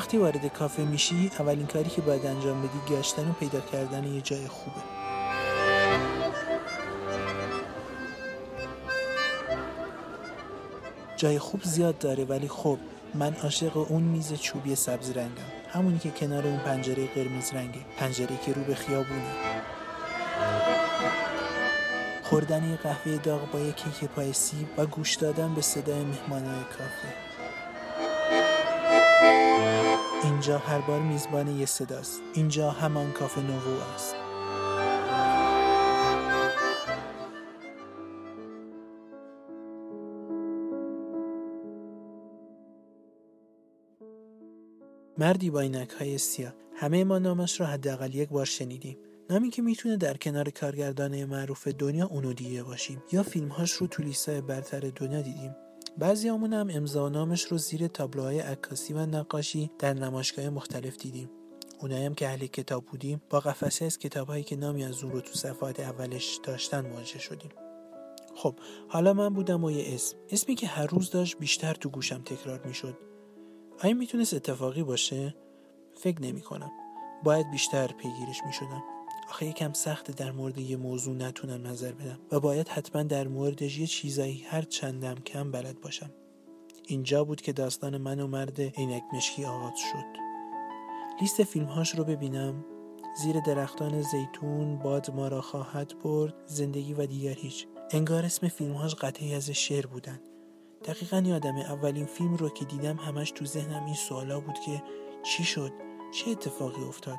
وقتی وارد کافه میشی اولین کاری که باید انجام بدی گشتن و پیدا کردن یه جای خوبه. جای خوب زیاد داره ولی خب من عاشق اون میز چوبی سبز رنگم. همونی که کنار اون پنجره قرمز رنگه. پنجره که رو به خیابونه. خوردن یه قهوه داغ با یک کیک پای سیب و گوش دادن به صدای مهمانای کافه. اینجا هر بار میزبان یه صداست. اینجا همان کافه نوو است. مردی با اینک های سیاه. همه ما نامش را حداقل یک بار شنیدیم. نامی که می‌تونه در کنار کارگردان معروف دنیا اونو دیده باشیم. یا فیلمهاش رو تو لیستای برتر دنیا دیدیم. بعضی همون هم امضا نامش رو زیر تابلوهای عکاسی و نقاشی در نمایشگاه مختلف دیدیم. اونایی هم که اهل کتاب بودیم با قفسه از کتابهایی که نامی از اون رو تو صفحات اولش داشتن مواجه شدیم. خب حالا من بودم و یه اسم. اسمی که هر روز داشت بیشتر تو گوشم تکرار می‌شد. آیا می‌تونست اتفاقی باشه؟ فکر نمی کنم باید بیشتر پیگیرش می شدم آخه یکم سخته در مورد یه موضوع نتونم نظر بدم و باید حتما در موردش یه چیزایی هر چندم کم بلد باشم. اینجا بود که داستان من و مرد عینک مشکی آغاز شد. لیست فیلمهاش رو ببینم. زیر درختان زیتون باد ما را خواهد برد. زندگی و دیگر هیچ. انگار اسم فیلمهاش قطعی از شعر بودن. دقیقا یادم اولین فیلم رو که دیدم همش تو ذهنم این سوالا بود که چی شد؟ چه اتفاقی افتاد؟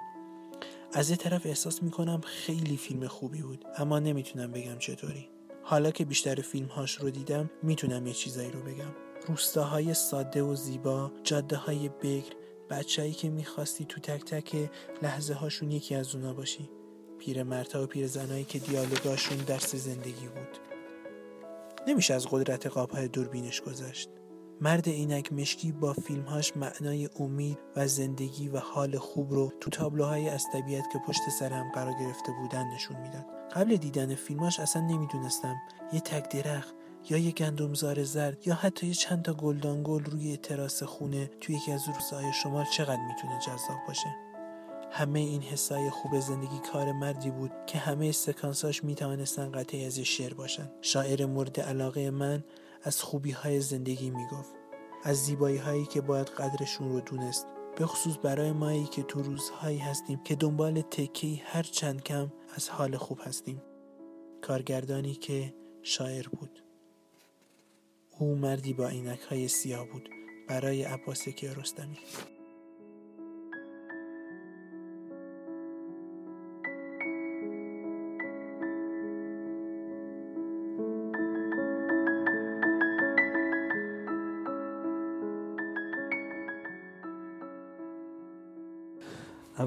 از یه طرف احساس می‌کنم خیلی فیلم خوبی بود اما نمی‌تونم بگم چطوری. حالا که بیشتر فیلمهاش رو دیدم می‌تونم یه چیزایی رو بگم. روستاهای ساده و زیبا جاده های بکر بچههایی که می‌خواستی تو تک تک لحظه هاشون یکی از اونا باشی. پیرمردها و پیرزنایی که دیالوگاشون درس زندگی بود. نمیشه از قدرت قابهای دوربینش گذشت. مرد اینک مشکی با فیلمهاش معنای امید و زندگی و حال خوب رو تو تابلوهای از طبیعت که پشت سرم قرار گرفته بودن نشون می‌داد. قبل دیدن فیلماش اصلا نمی‌دونستم. یه تک درخت یا یه گندمزار زرد یا حتی یه چند تا گلدان گل روی تراس خونه توی یکی از روزهای شمال چقدر می‌تونه جذاب باشه؟ همه این حسای خوب زندگی کار مردی بود که همه سکانساش می‌توانستن قطعه‌ای از شعر باشن. شاعر مورد علاقه من از خوبی های زندگی می‌گفت. از زیبایی هایی که باید قدرشون رو دونست. به خصوص برای مایی که تو روزهایی هستیم که دنبال تکه‌ای هر چند کم از حال خوب هستیم. کارگردانی که شاعر بود. او مردی با عینک های سیاه بود. برای عباس کیارستمی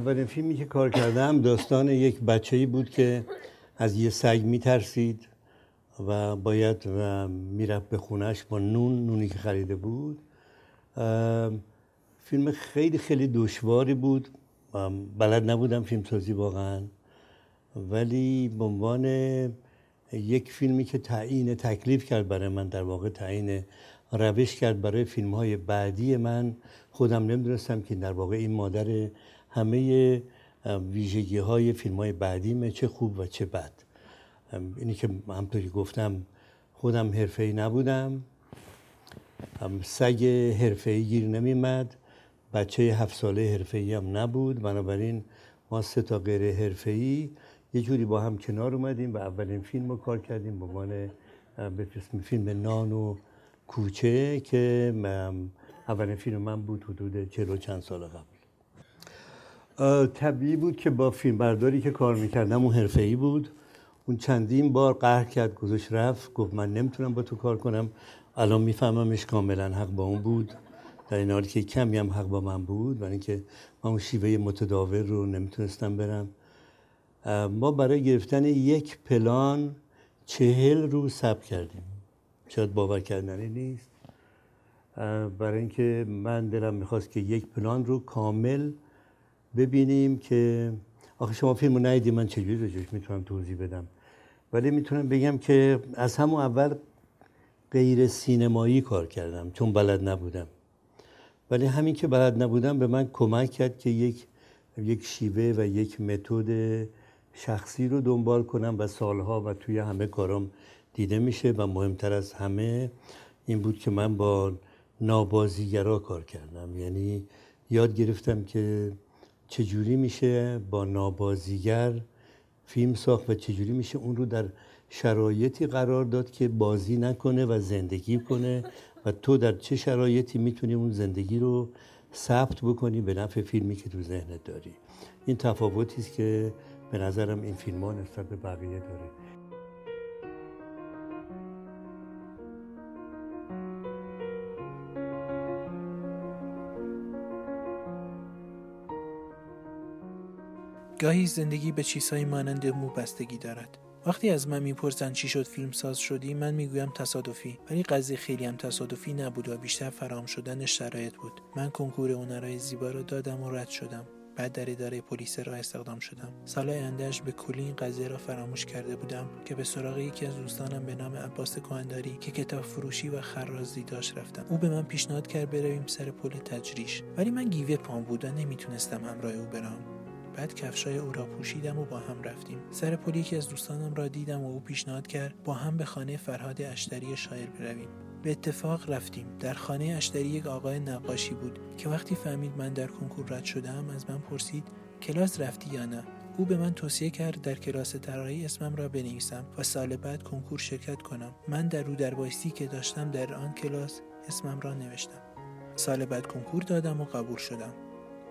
اولین فیلمی که کار کردم داستان یک بچه‌ای بود که از یه سگ میترسید و باید می‌رفت به خونش با نون نونی که خریده بود. فیلم خیلی خیلی دشواری بود. بلد نبودم فیلم سازی واقعا. ولی به عنوان یک فیلمی که تعیین تکلیف کرد برای من در واقع تعیین روش کرد برای فیلم های بعدی من خودم نمی‌دونستم که در واقع این مادر همه ویژگی های فیلم های بعدیمه چه خوب و چه بد. اینی که همطوری گفتم خودم ای نبودم. سگ ای گیر نمیمد. بچه هفت ساله ای هم نبود. بنابراین ما سه تا غیر ای یه جوری با هم کنار اومدیم و اولین فیلم رو کار کردیم به عنوان فیلم نان و کوچه که اولین فیلم من بود حدود چهل چند سال قبل. طبیعی بود که با فیلم برداری که کار می‌کردم اون ای بود. اون چندین بار قهر کرد گذاشت رفت گفت من نمی‌تونم با تو کار کنم. الان میفهممش کاملا حق با اون بود. در این حالی که کمی هم حق با من بود برای اینکه من اون شیوه متداول رو نمی‌تونستم برم. ما برای گرفتن یک پلان چهل روز سب کردیم. شاید باور کردنی نیست. برای اینکه من دلم می‌خواست که یک پلان رو کامل ببینیم که آخه شما فیلمو ندیدی من چجوری راجعش می‌تونم توضیح بدم؟ ولی می‌تونم بگم که از همون اول غیر سینمایی کار کردم چون بلد نبودم. ولی همین که بلد نبودم به من کمک کرد که یک یک شیوه و یک متد شخصی رو دنبال کنم و سالها و توی همه کارم دیده میشه و مهمتر از همه این بود که من با نابازیگرا کار کردم. یعنی یاد گرفتم که چجوری میشه با نابازیگر فیلم ساخت و چجوری میشه اون رو در شرایطی قرار داد که بازی نکنه و زندگی کنه و تو در چه شرایطی می‌تونی اون زندگی رو ثبت بکنی به نفع فیلمی که تو ذهنت داری؟ این تفاوتی است که به نظرم این فیلم ها نسبت به بقیه داره. گاهی زندگی به چیزهایی مانند مو بستگی دارد. وقتی از من می‌پرسن چی شد فیلم ساز شدی من می‌گویم تصادفی. ولی قضیه خیلی هم تصادفی نبود و بیشتر فرام شدن شرایط بود. من کنکور هنرهای زیبا رو دادم و رد شدم. بعد در اداره پلیس را استخدام شدم. سال آیندهش به کلی این قضیه را فراموش کرده بودم که به سراغ یکی از دوستانم به نام عباس کهنداری که کتاب فروشی و خرازی داشت رفتم. او به من پیشنهاد کرد برویم سر پل تجریش. ولی من گیوه پام بود و نمی‌تونستم همراه او برم. بعد کفشای او را پوشیدم و با هم رفتیم. سر پل یکی از دوستانم را دیدم و او پیشنهاد کرد با هم به خانه فرهاد اشتری شاعر برویم. به اتفاق رفتیم. در خانه اشتری یک آقای نقاشی بود که وقتی فهمید من در کنکور رد شدم از من پرسید کلاس رفتی یا نه؟ او به من توصیه کرد در کلاس طراحی اسمم را بنویسم و سال بعد کنکور شرکت کنم. من در رو در که داشتم در آن کلاس اسمم را نوشتم. سال بعد کنکور دادم و قبول شدم.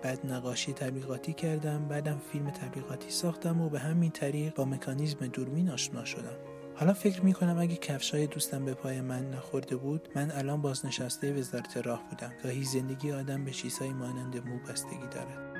بعد نقاشی تبلیغاتی کردم بعدم فیلم تبلیغاتی ساختم و به همین طریق با مکانیزم دوربین آشنا شدم. حالا فکر می کنم اگه کفشای دوستم به پای من نخورده بود من الان بازنشسته وزارت راه بودم. گاهی زندگی آدم به چیزهایی مانند مو بستگی دارد.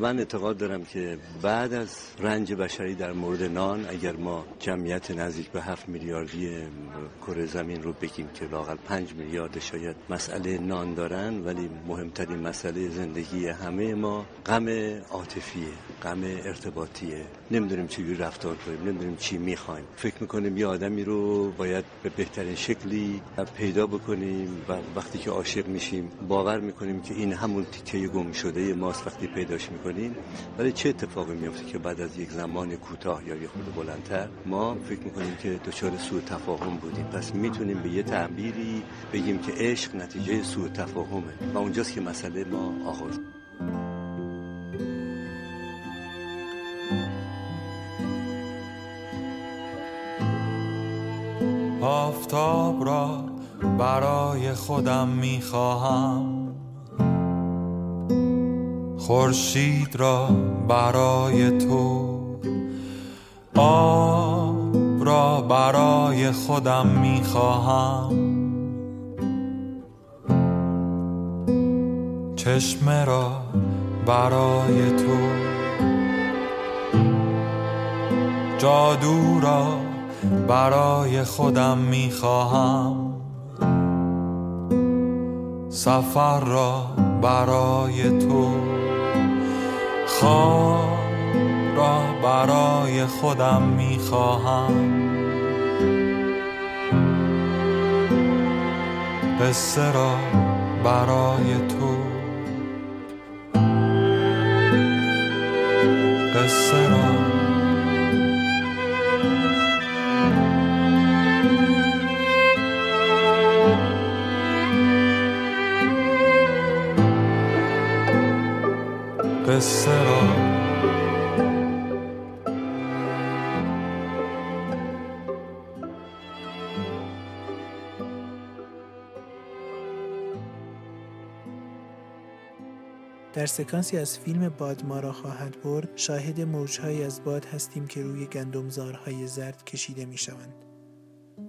من اعتقاد دارم که بعد از رنج بشری در مورد نان اگر ما جمعیت نزدیک به هفت میلیاردی کره زمین رو بگیم که لاقل پنج میلیارد شاید مسئله نان دارن ولی مهمترین مسئله زندگی همه ما غم عاطفیه غم ارتباطیه. نمی‌دونیم چی رفتار کنیم نمی‌دونیم چی می‌خوایم. فکر می‌کنیم یه آدمی رو باید به بهترین شکلی پیدا بکنیم و وقتی که عاشق میشیم باور می‌کنیم که این همون تیکه گم شده ماست وقتی پیداش می‌کنیم. ولی چه اتفاقی میفته که بعد از یک زمان کوتاه یا یه خود بلندتر ما فکر می‌کنیم که دچار سوء تفاهم بودیم. پس می‌تونیم به یه تعبیری بگیم که عشق نتیجه سوء تفاهمه. و اونجاست که مسئله ما آغاز. آفتاب را برای خودم می‌خواهم. خورشید را برای تو آب را برای خودم می‌خواهم. چشمه را برای تو. جادو را برای خودم می‌خواهم. سفر را برای تو. خواب را برای خودم می‌خواهم. قصه را برای تو در سکانسی از فیلم باد ما را خواهد برد شاهد موجهایی از باد هستیم که روی گندمزارهای زرد کشیده می شوند.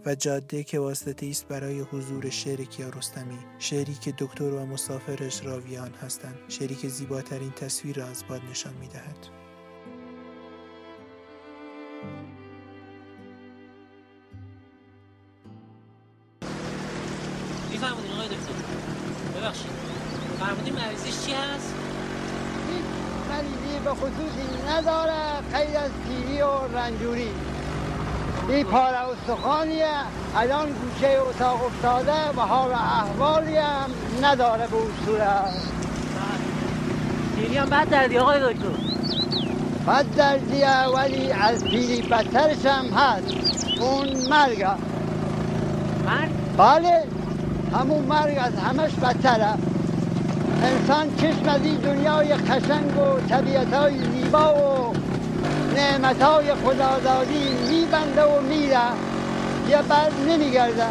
و جاده که واسطه است برای حضور شعر کیارستمی شعری که دکتر و مسافرش راویان هستند شعری که زیباترین تصویر را از باد نشان می دهد. میفرمودین آقای دکتر ببخشید مریضیش چی هست؟ مریضی به خصوصی نداره. غیر از پیری و رنجوری. این پاره استخوانیه الان گوشه اتاق افتاده و حال احوالی هم نداره به اون صورت. پیری هم بد دردی آقای دکتر. بد دردیه ولی از پیری بدترش هم هست. اون مرگه مرگ؟ بله. همون مرگ از همش بدتره. انسان چشم از این دنیای خشنگ و طبیعت های زیبا و نعمت های خدادادی میبنده و میره. یه بر نمیگرده.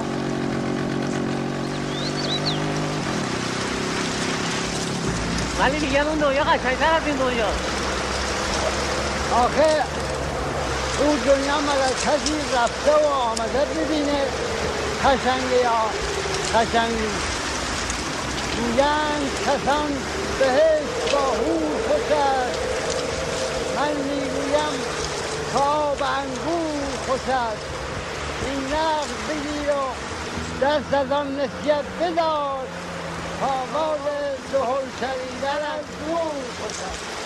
ولی میگن اون دنیا قشنگتر از این دنیا. آخه اون دنیا مگر کسی رفته و آمده ببینه؟ خشنگه یا خشنگ؟ میگن کسان بهشت با خوش است من می‌گویم تا به انگور خوش است این نقد بگیر و دست از آن نسیت بدار. باد دهل شنیدن از دور خوش است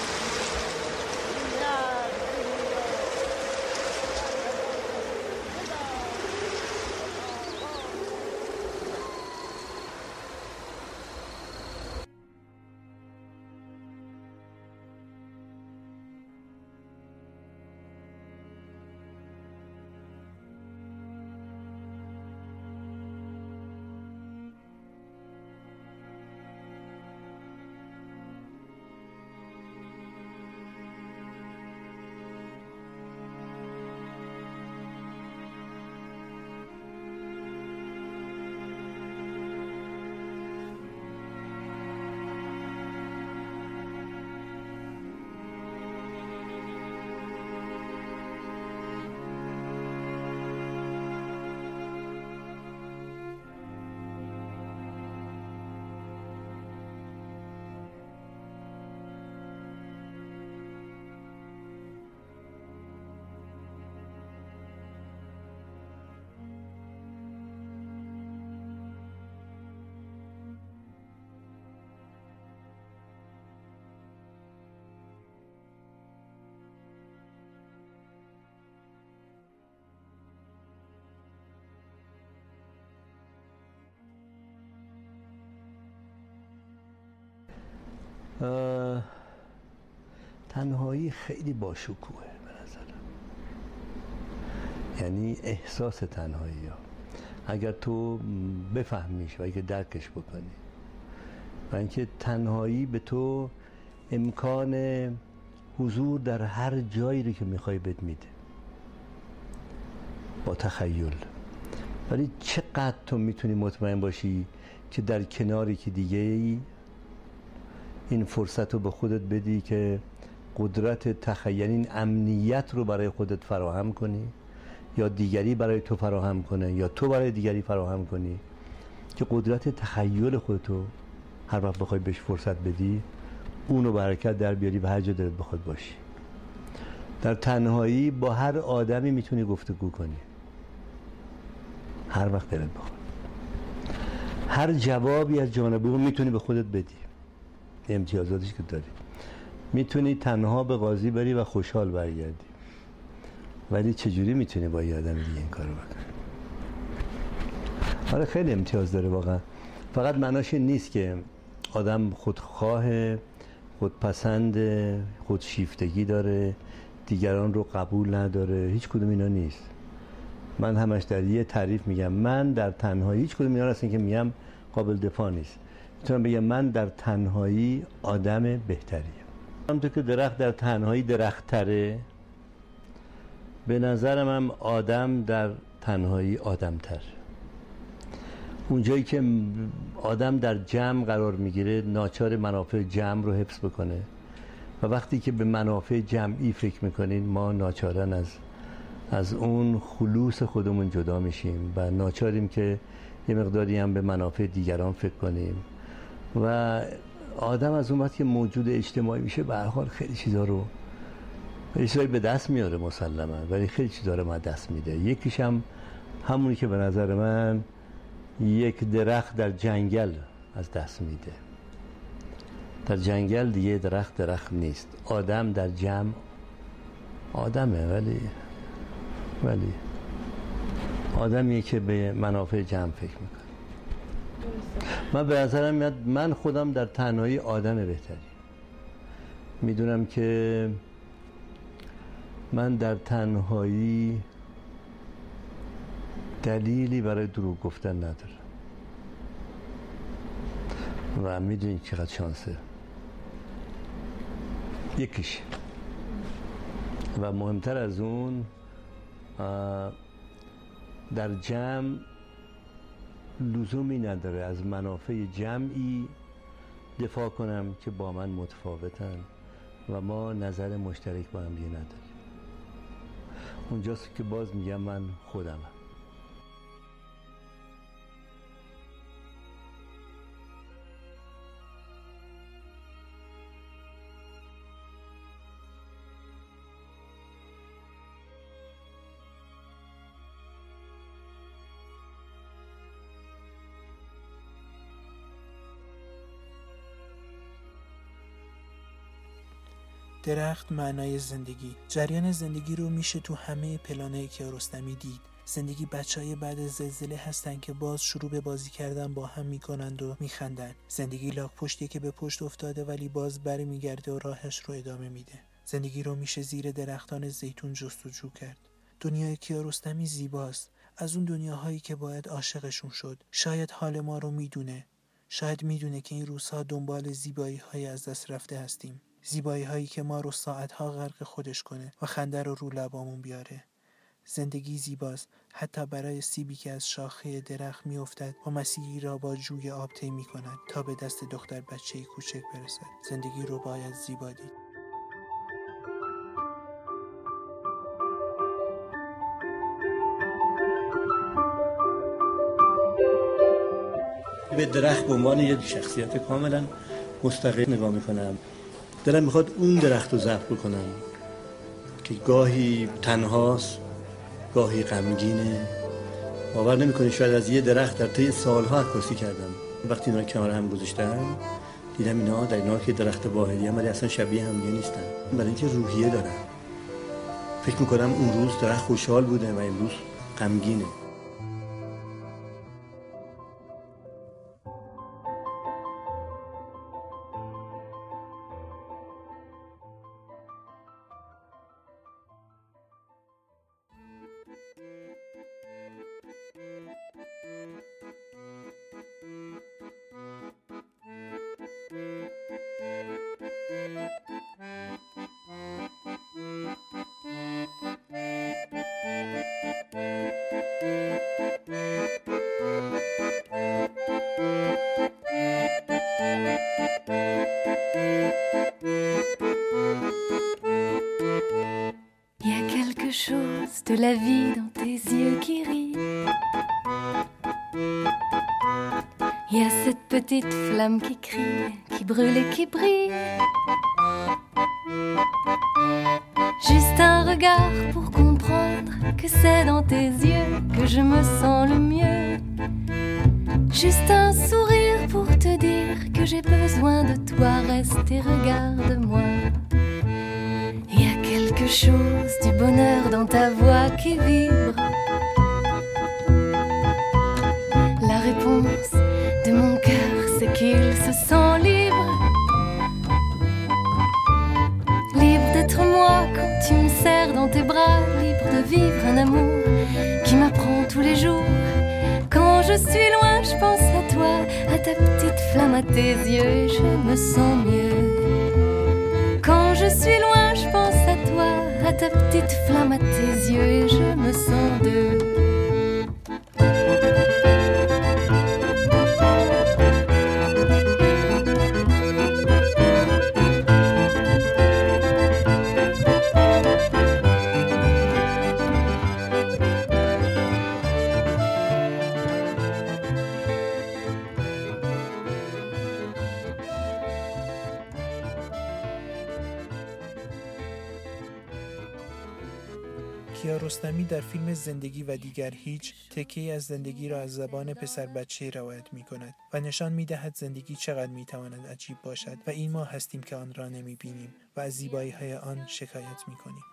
تنهایی خیلی باشکوهه به نظرم. یعنی احساس تنهایی ها. اگر تو بفهمیش و اگر درکش بکنی و اینکه تنهایی به تو امکان حضور در هر جایی رو که می‌خوای بهت میده. با تخیل. ولی چقدر تو می‌تونی مطمئن باشی که در کناری که دیگه این فرصت رو به خودت بدی که قدرت تخیل این امنیت رو برای خودت فراهم کنی یا دیگری برای تو فراهم کنه یا تو برای دیگری فراهم کنی که قدرت تخیل خودتو هر وقت بخوای بهش فرصت بدی اونو برکت در بیاری و هر جا دلت بخواد باشی. در تنهایی با هر آدمی می‌تونی گفتگو کنی. هر وقت دلت بخواد. هر جوابی از جانب اون می‌تونی به خودت بدی. امتیازاتش که داری. می‌تونی تنها به قاضی بری و خوشحال برگردی. ولی چجوری می‌تونی با یه آدم دیگه این کارو بکنی؟ آره خیلی امتیاز داره واقعا. فقط معناش نیست که آدم خودخواه خودپسند خودشیفتگی داره دیگران رو قبول نداره هیچ کدوم اینا نیست. من همش در یه تعریف میگم. من در تنهایی هیچ کدوم اینا هستن که میگم قابل دفاع نیست. می‌تونم بگم من در تنهایی آدم بهتریم. همونطور که درخت در تنهایی درخت تره به نظرم هم آدم در تنهایی آدم تر اونجایی که آدم در جمع قرار می‌گیره ناچار منافع جمع رو حفظ بکنه. و وقتی که به منافع جمعی فکر می‌کنین ما ناچارن از از اون خلوص خودمون جدا میشیم و ناچاریم که یه مقداری هم به منافع دیگران فکر کنیم. و آدم از اون وقت که موجود اجتماعی میشه به هر حال خیلی چیزا رو خیلی به دست میاره مسلما ولی خیلی چیزا رو ما دست میده. یکیش هم همونی که به نظر من یک درخت در جنگل از دست میده. در جنگل دیگه درخت درخت نیست. آدم در جمع آدمه ولی ولی آدمیه که به منافع جمع فکر می‌کنه. من به نظرم میاد من خودم در تنهایی آدم بهتری. می‌دونم که من در تنهایی دلیلی برای دروغ گفتن ندارم. و می‌دونید چقدر شانسه. یکیش. و مهمتر از اون در جمع لزومی نداره از منافع جمعی دفاع کنم که با من متفاوتن و ما نظر مشترک با هم دیگه نداریم. اونجاست که باز میگم من خودمم. درخت معنای زندگی. جریان زندگی رو میشه تو همه پلانه کیارستمی دید. زندگی بچه های بعد زلزله هستن که باز شروع به بازی کردن با هم می‌کنند و میخندن. زندگی لاک پشتی که به پشت افتاده ولی باز بری میگرده و راهش رو ادامه میده. زندگی رو میشه زیر درختان زیتون جستجو کرد. دنیای کیارستمی زیباست. از اون دنیاهایی که باید عاشقشون شد. شاید حال ما رو می‌دونه. شاید می‌دونه که این روزها دنبال زیبایی های از دست رفته هستیم. زیبایی هایی که ما رو ساعتها غرق خودش کنه و خنده رو رو لبامون بیاره. زندگی زیباست حتی برای سیبی که از شاخه درخت میافتد و مسیحی را با جوی آب طی می کند تا به دست دختر بچه کوچک برسد. زندگی رو باید زیبا دید. به درخت به عنوان یک شخصیت کاملا مستقل نگاه می‌کنم. دلم می‌خواد اون درخت رو ضبط بکنم که گاهی تنهاست گاهی غمگینه. باور نمی‌کنی شاید از یه درخت در طی سالها عکاسی کردم. وقتی اینا کنار هم گذاشتم دیدم اینا در اینا که درخت واحدی هم ولی اصلا شبیه هم نیستن. برای اینکه روحیه دارم فکر می‌کنم اون روز درخت خوشحال بوده و امروز غمگینه. De la vie dans tes yeux qui rient. Il y a cette petite flamme qui crie, qui brûle et qui tes bras, libre de vivre un amour qui m'apprend tous les jours. Quand je suis loin, je pense à toi, à ta petite flamme à tes yeux je me sens mieux. Quand je suis loin, je pense à ta petite flamme à tes yeux et je me sens deux. کیارستمی در فیلم زندگی و دیگر هیچ تکی از زندگی را از زبان پسر بچه روایت می کند و نشان می دهد زندگی چقدر می تواند عجیب باشد و این ما هستیم که آن را نمی بینیم و از زیبایی های آن شکایت می کنیم.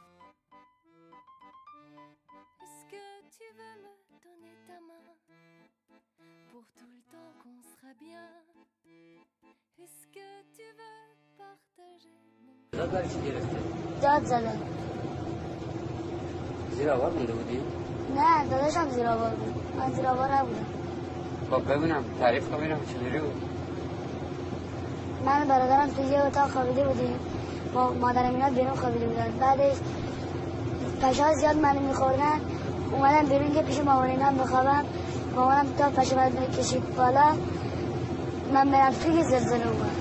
داد زده زیر آوار مونده بودی؟ نه داداشم زیر آوار بود. من زیر آوار نبودم. خب ببینم تعریف کن ببینم چجوری بود. من برادرم توی یه اتاق خوابیده بودیم. ما مادرم اینا بیرون خوابیده بودن. بعدش پشه ها زیاد منو میخوردن. اومدم بیرون که پیش مامان اینا بخوابم. مامانم تا پشه من کشید بالا. من برم توی زلزله اومد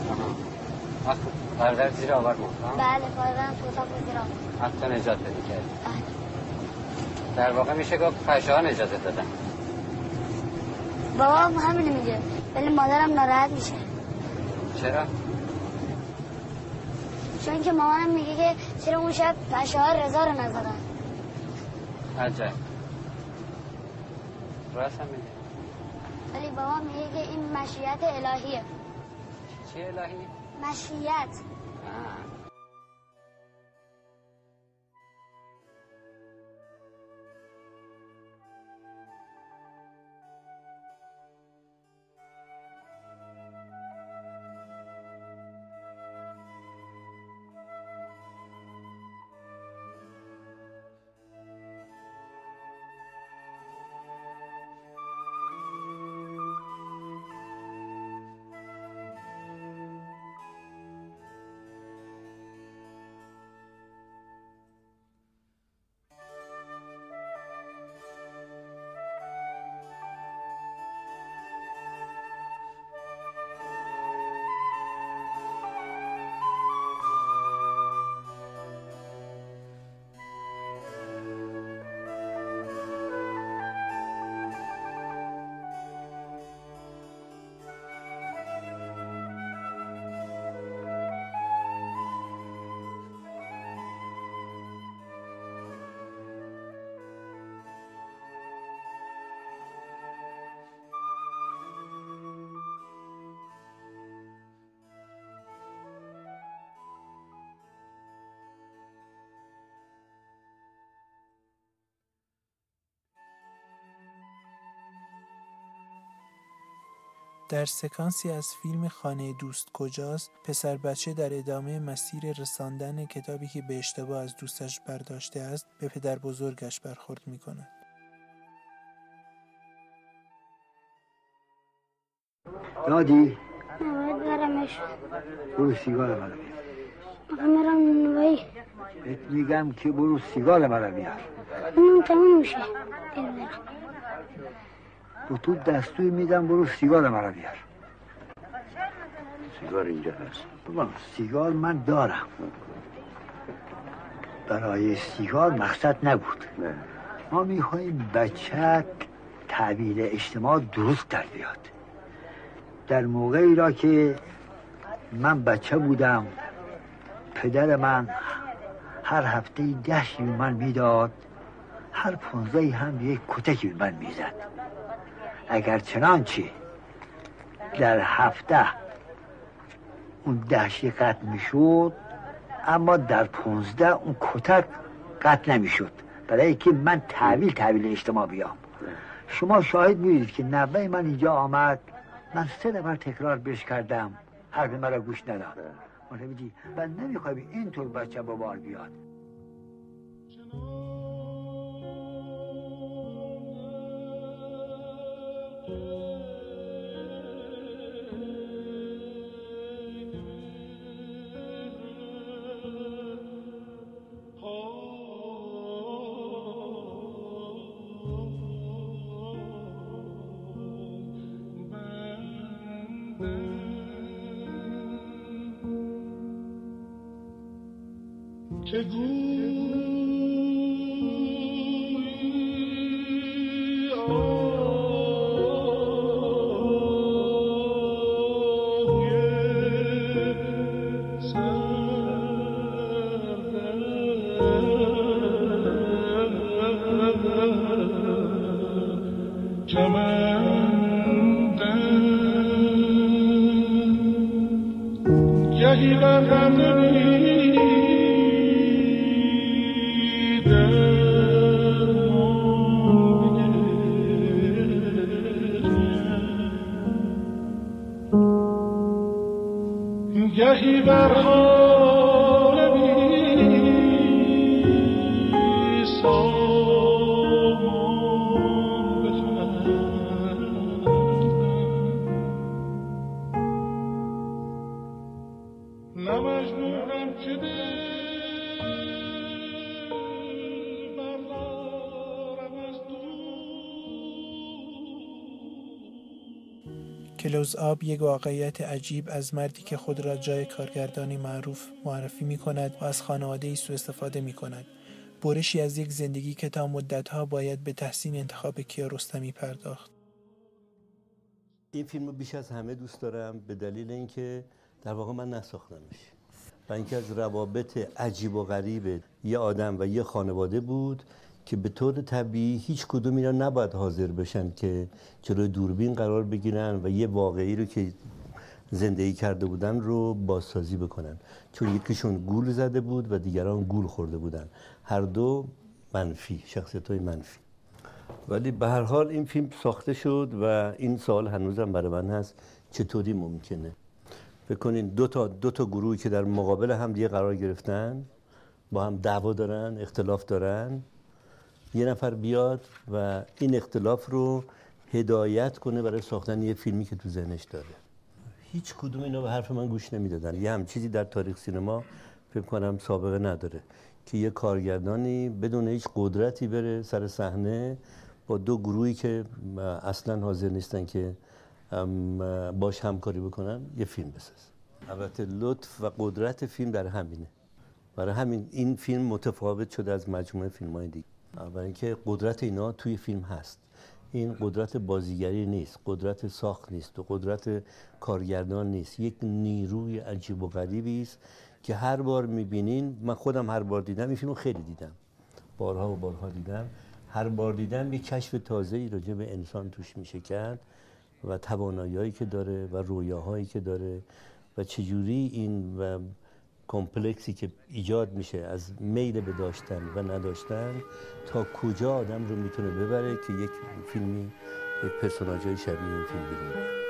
وقت برادر زیر آوار موند ها؟ بله پایبرم تو اتاق بود زیر آوار حتی نجات بدی کرد بله. در واقع میشه گفت ها نجات دادن. بابام همینو میگه. ولی مادرم ناراحت میشه. چرا؟ چون که مامانم میگه که چرا اون شب پشه ها رضا رو نزدن. عجب. راست هم میگه. ولی بابا میگه که این مشیت الهیه. چی الهی؟ مشیت. در سکانسی از فیلم خانه دوست کجاست پسر بچه در ادامه مسیر رساندن کتابی که به اشتباه از دوستش برداشته است به پدر بزرگش برخورد می کند. دادی؟ نباید برمش برو سیگار منو بیار میرم نونوایی بهت میگم که برو سیگار منو بیار نون تموم میشه. برم به تو دستوی میدم برو سیگار منو بیار. سیگار اینجا هست. بابا سیگار من دارم. برای سیگار مقصد نبود. نه. ما می‌خوایم بچه تحویل اجتماع درست در بیاد. در موقعی را که من بچه بودم پدر من هر هفته ده به من می‌داد هر پونزه هم یک کتکی به من می‌زد. اگر چنانچه در هفته اون دهشی قطع می‌شد اما در پونزده اون کتک قطع نمی‌شد. برای اینکه من تحویل تحویل اجتماع بیام. شما شاهد می‌دید که نوه من اینجا آمد. من سه نفر تکرار بش کردم. حرف مرا گوش نداد. من نمی‌خوام اینطور بچه با بار بیاد. هم گهی آب یک واقعیت عجیب از مردی که خود را جای کارگردانی معروف معرفی می کند و از خانواده ای سوء استفاده می کند. برشی از یک زندگی که تا مدتها باید به تحسین انتخاب کیارستمی پرداخت. این فیلم رو بیش از همه دوست دارم به دلیل اینکه در واقع من نساختمش و اینکه از روابط عجیب و غریب یه آدم و یه خانواده بود که به طور طبیعی هیچ کدوم اینا نباید حاضر بشن که جلوی دوربین قرار بگیرن و یه واقعی رو که زندگی کرده بودن رو بازسازی بکنن. چون یکیشون گول زده بود و دیگران گول خورده بودن. هر دو منفی شخصیت های منفی. ولی به هر حال این فیلم ساخته شد و این سال هنوزم برای من هست چطوری ممکنه؟ بکنین دو تا دو تا گروهی که در مقابل هم دیگه قرار گرفتن با هم دعوا دارن اختلاف دارن. یه نفر بیاد و این اختلاف رو هدایت کنه برای ساختن یه فیلمی که تو ذهنش داره. هیچ کدوم اینا به حرف من گوش نمی‌دادن. یه هم چیزی در تاریخ سینما فکر کنم سابقه نداره که یه کارگردانی بدون هیچ قدرتی بره سر صحنه با دو گروهی که اصلا حاضر نیستن که باش همکاری بکنن یه فیلم بساز. البته لطف و قدرت فیلم در همینه. برای همین این فیلم متفاوت شده از مجموعه فیلم های دیگه. برای اینکه قدرت اینا توی فیلم هست. این قدرت بازیگری نیست قدرت ساخت نیست و قدرت کارگردان نیست. یک نیروی عجیب و غریبی است که هر بار می‌بینین من خودم هر بار دیدم این فیلم خیلی دیدم. بارها و بارها دیدم. هر بار دیدم یک کشف تازه ای راجع به انسان توش میشه کرد و توانایی‌هایی که داره و رویاهایی که داره و چجوری این و کمپلکسی که ایجاد میشه از میل به داشتن و نداشتن تا کجا آدم رو می‌تونه ببره که یک فیلمی یک پرسوناج های شبیه این فیلم بیرون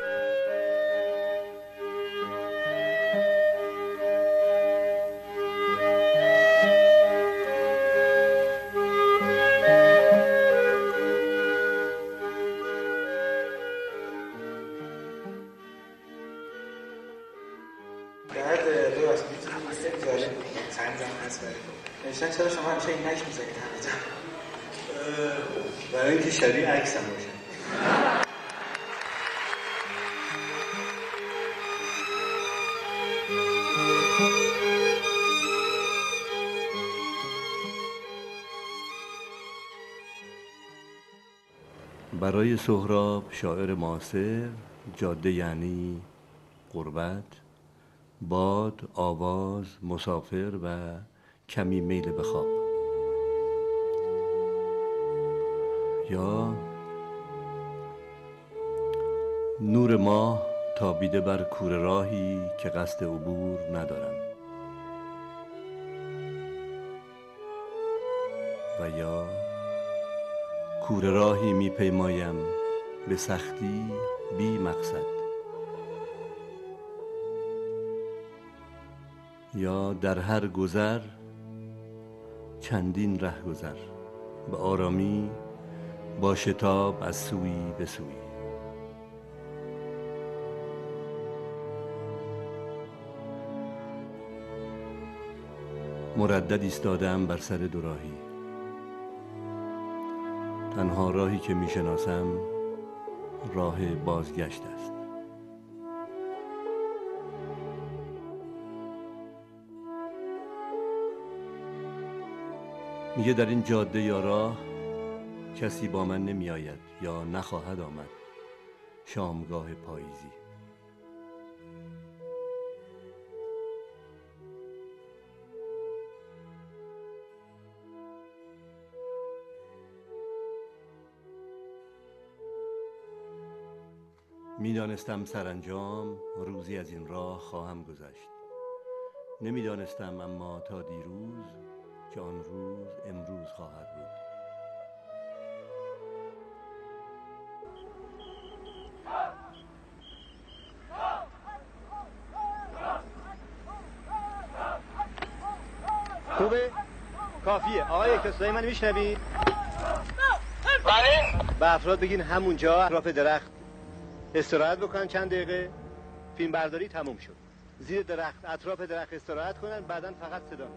برای سهراب شاعر معاصر جاده یعنی قربت باد آواز مسافر و کمی میل به خواب. یا نور ماه تابیده بر کوره راهی که قصد عبور ندارم. و یا کوره راهی میپیمایم به سختی بی مقصد. یا در هر گذر چندین ره گذر به آرامی با شتاب از سوی به سوی. مردد ایستادم بر سر دوراهی تنها راهی که می‌شناسم راه بازگشت است. میگه در این جاده یا راه کسی با من نمی آید یا نخواهد آمد شامگاه پاییزی. می‌دانستم سرانجام روزی از این راه خواهم گذشت. نمی‌دانستم اما تا دیروز که آن روز امروز خواهد بود. خوبه؟ کافیه. آقای کسایی من میشنوید؟ بله. به افراد بگین همونجا اطراف درخت. استراحت بکنن چند دقیقه فیلم برداری تموم شد زیر درخت اطراف درخت استراحت کنن بعدا فقط صدا.